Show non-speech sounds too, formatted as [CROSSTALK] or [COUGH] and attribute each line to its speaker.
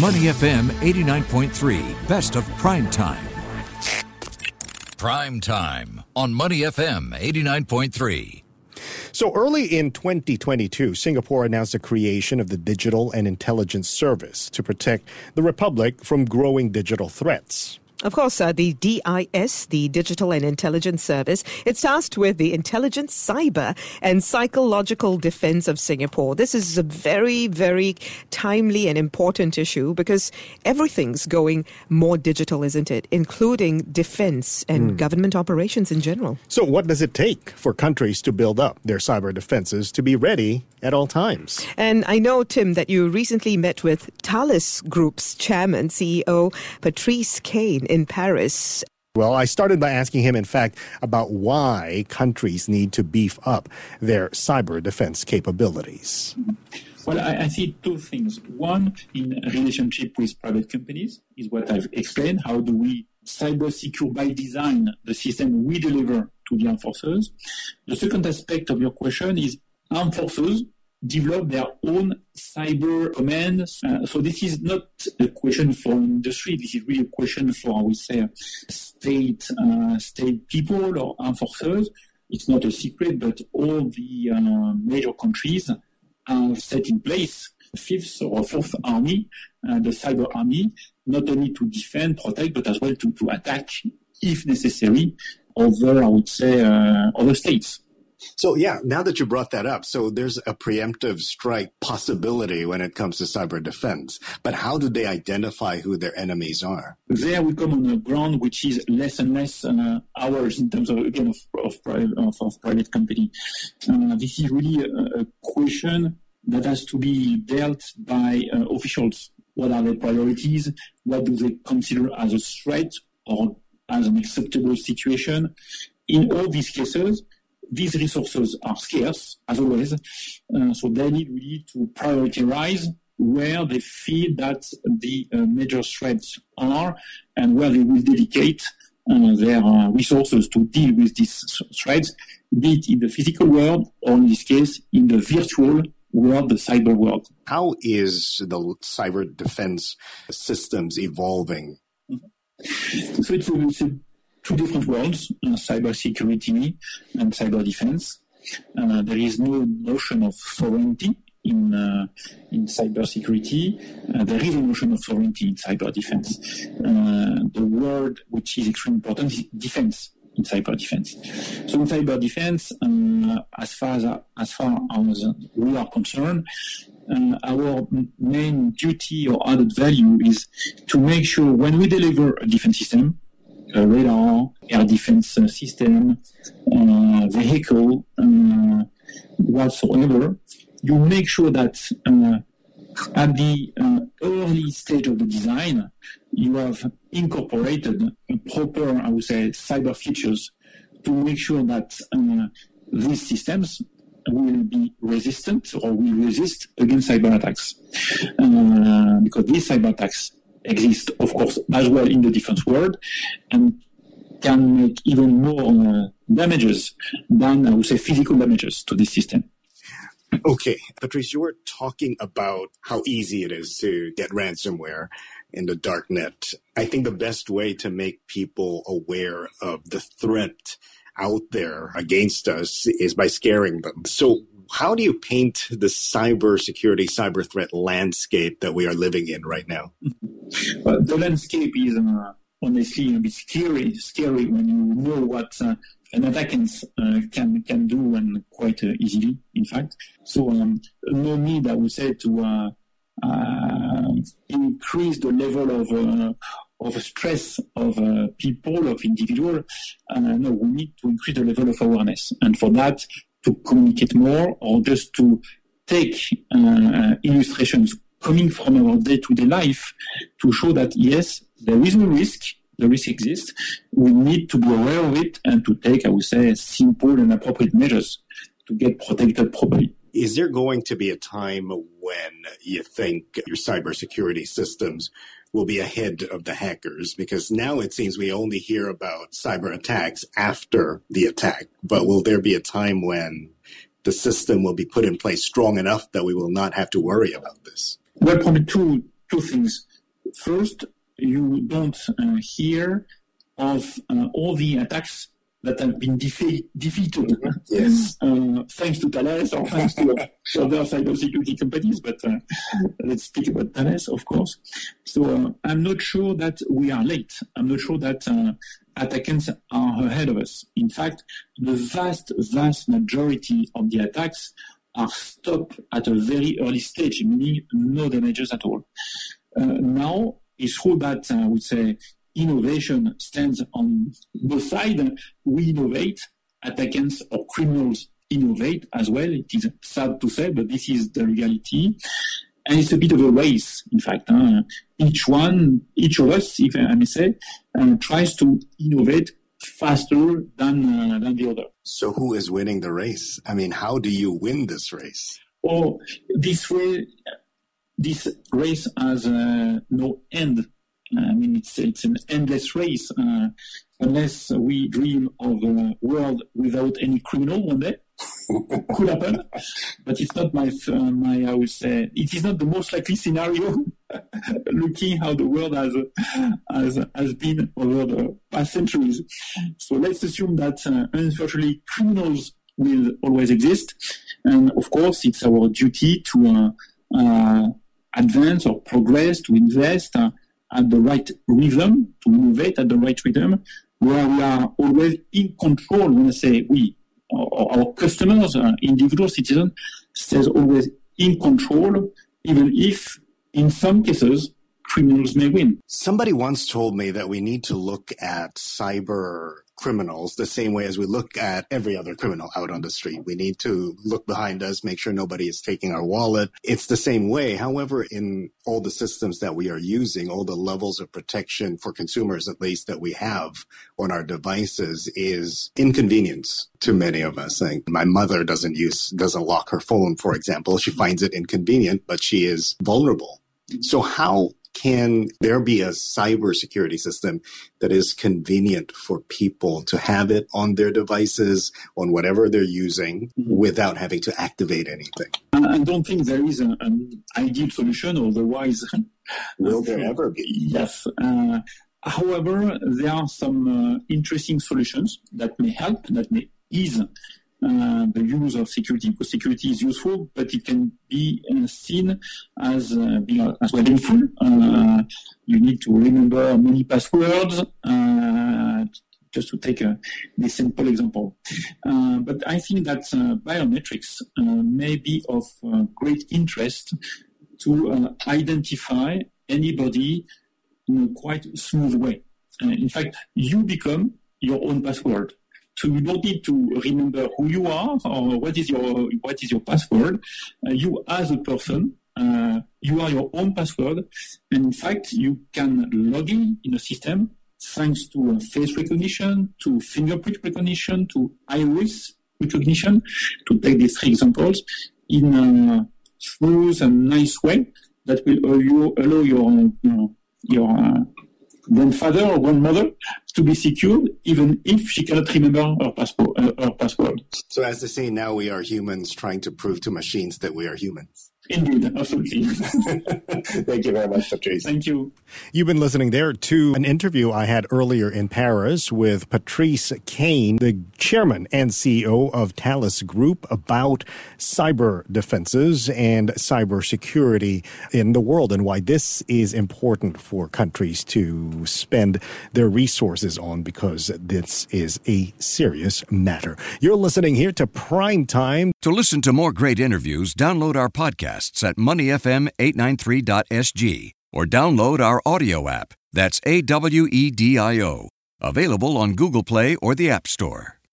Speaker 1: Money FM 89.3, best of prime time. Prime time on Money FM 89.3.
Speaker 2: So early in 2022, Singapore announced the creation of the Digital and Intelligence Service to protect the Republic from growing digital threats.
Speaker 3: Of course, uh, the DIS, the Digital and Intelligence Service, it's tasked with the intelligence, cyber, and psychological defense of Singapore. This is a very, very timely and important issue because everything's going more digital, isn't it? Including defense and mm. government operations in general.
Speaker 2: So, what does it take for countries to build up their cyber defenses to be ready at all times?
Speaker 3: And I know, Tim, that you recently met with Thales Group's chairman, CEO Patrice Caine in Paris.
Speaker 2: Well, I started by asking him, in fact, about why countries need to beef up their cyber defense capabilities.
Speaker 4: Well, I, I, see two things. One, in relationship with private companies, is what I've explained. How do we cyber secure by design the system we deliver to the enforcers? The second aspect of your question is armed forces develop their own cyber commands. Uh, so this is not a question for industry. This is really a question for, I would say, state uh, state people or enforcers. It's not a secret, but all the uh, major countries have set in place fifth or fourth army, uh, the cyber army, not only to defend, protect, but as well to, to attack, if necessary, other, I would say, uh, other states.
Speaker 2: So yeah, now that you brought that up, so there's a preemptive strike possibility when it comes to cyber defense. But how do they identify who their enemies are?
Speaker 4: There we come on a ground which is less and less uh, ours in terms of again of of, private, of, of private company. Uh, this is really a, a, question that has to be dealt by uh, officials. What are their priorities? What do they consider as a threat or as an acceptable situation? In all these cases, these resources are scarce, as always, uh, so they need really to prioritize where they feel that the uh, major threats are and where they will dedicate uh, their uh, resources to deal with these threats, be it in the physical world or in this case in the virtual world, the cyber world.
Speaker 2: How is the cyber defense systems evolving?
Speaker 4: Mm-hmm. So it's, it's a two different worlds, uh, cyber security and cyber defense. Uh, there is no notion of sovereignty in uh, in cybersecurity. Uh, there is a notion of sovereignty in cyber defense. Uh, the word which is extremely important is defense in cyber defense. So in cyber defense, uh, as far as as far as we are concerned, uh, our main duty or added value is to make sure when we deliver a defense system, radar, air defense system, uh, vehicle, whatsoever, you make sure that at the uh, early stage of the design, you have incorporated proper, I would say, cyber features to make sure that uh, these systems will be resistant or will resist against cyber attacks. Uh, because these cyber attacks exist, of course, as well in the defense world, and can make even more uh, damages than, I would say, physical damages to this system.
Speaker 2: Okay, Patrice, you were talking about how easy it is to get ransomware in the dark net. I think the best way to make people aware of the threat out there against us is by scaring them. So how do you paint the cyber security, cyber threat landscape that we are living in right now?
Speaker 4: Well, the landscape is uh, honestly a bit scary, scary when you know what uh, an attacker uh, can can do and quite uh, easily, in fact. So um, no need, I would say, to uh, uh, increase the level of of stress of people, of individual. no, we need to increase the level of awareness, and for that, to communicate more or just to take uh, illustrations coming from our day-to-day life to show that yes, there is no risk, the risk exists. We need to be aware of it and to take, I would say, simple and appropriate measures to get protected properly.
Speaker 2: Is there going to be a time when you think your cybersecurity systems will be ahead of the hackers because now it seems we only hear about cyber attacks after the attack. But will there be a time when the system will be put in place strong enough that we will not have to worry about this?
Speaker 4: Well, probably two two things. First, you don't uh, hear of uh, all the attacks that have been defe- defeated [LAUGHS]
Speaker 2: Yes.
Speaker 4: uh, thanks to Thales or thanks to [LAUGHS] other cybersecurity companies. But uh, let's speak about Thales, of course. So uh, I'm not sure that we are late. I'm not sure that uh, attackers are ahead of us. In fact, the vast, vast majority of the attacks are stopped at a very early stage, meaning no damages at all. Uh, now, it's true that uh, I would say innovation stands on both sides. We innovate, attackers or criminals innovate as well. It is sad to say, but this is the reality. And it's a bit of a race, in fact. huh? Each one, each of us, if I may say, uh, tries to innovate faster than, uh, than the other.
Speaker 2: So who is winning the race? I mean, how do you win this race?
Speaker 4: Or this way, this race has uh, no end. I mean, it's it's an endless race. Uh, unless we dream of a world without any criminal one day, [LAUGHS] could happen. But it's not my uh, my I would say it is not the most likely scenario. [LAUGHS] looking how the world has has has been over the past centuries. So let's assume that uh, unfortunately criminals will always exist, and of course it's our duty to uh, uh, advance or progress, to invest uh, at the right rhythm, to innovate at the right rhythm, where we are always in control. When I say we, our, our customers, uh, individual citizens, stays always in control, even if in some cases criminals may win.
Speaker 2: Somebody once told me that we need to look at cyber criminals the same way as we look at every other criminal out on the street. We need to look behind us, make sure nobody is taking our wallet. It's the same way. However, in all the systems that we are using, all the levels of protection for consumers, at least that we have on our devices is inconvenience to many of us. Like my mother doesn't use, doesn't lock her phone, for example. She finds it inconvenient, but she is vulnerable. So how can there be a cybersecurity system that is convenient for people to have it on their devices, on whatever they're using,
Speaker 4: Mhm.
Speaker 2: without having to activate anything?
Speaker 4: I don't think there is a- an ideal solution, otherwise. [LAUGHS]
Speaker 2: Will there ever be?
Speaker 4: Yes. Uh, however, there are some uh, interesting solutions that may help, that may ease uh, the use of security, because security is useful, but it can be seen as uh, being as well. Uh, you need to remember many passwords. Uh, just to take a the simple example, uh, but I think that biometrics may be of great interest to identify anybody in a quite smooth way. In fact, you become your own password. So you don't need to remember who you are or what is your what is your password. Uh, you as a person, uh, you are your own password, and in fact, you can log in in a system thanks to uh, face recognition, to fingerprint recognition, to iris recognition. To take these three examples in a smooth and nice way that will allow allow your your uh, grandfather or grandmother to be secured, even if she cannot remember her passport. Uh, her password.
Speaker 2: So, as they say, now we are humans trying to prove to machines that we are humans.
Speaker 4: Indeed, absolutely. [LAUGHS]
Speaker 2: Thank you very much, Patrice.
Speaker 4: Thank you.
Speaker 5: You've been listening there to an interview I had earlier in Paris with Patrice Caine, the chairman and CEO of Thales Group, about cyber defenses and cyber security in the world and why this is important for countries to spend their resources on because this is a serious matter. You're listening here to Prime Time.
Speaker 1: To listen to more great interviews, download our podcasts at moneyfm893.sg or download our audio app. That's A W E D I O. Available on Google Play or the App Store.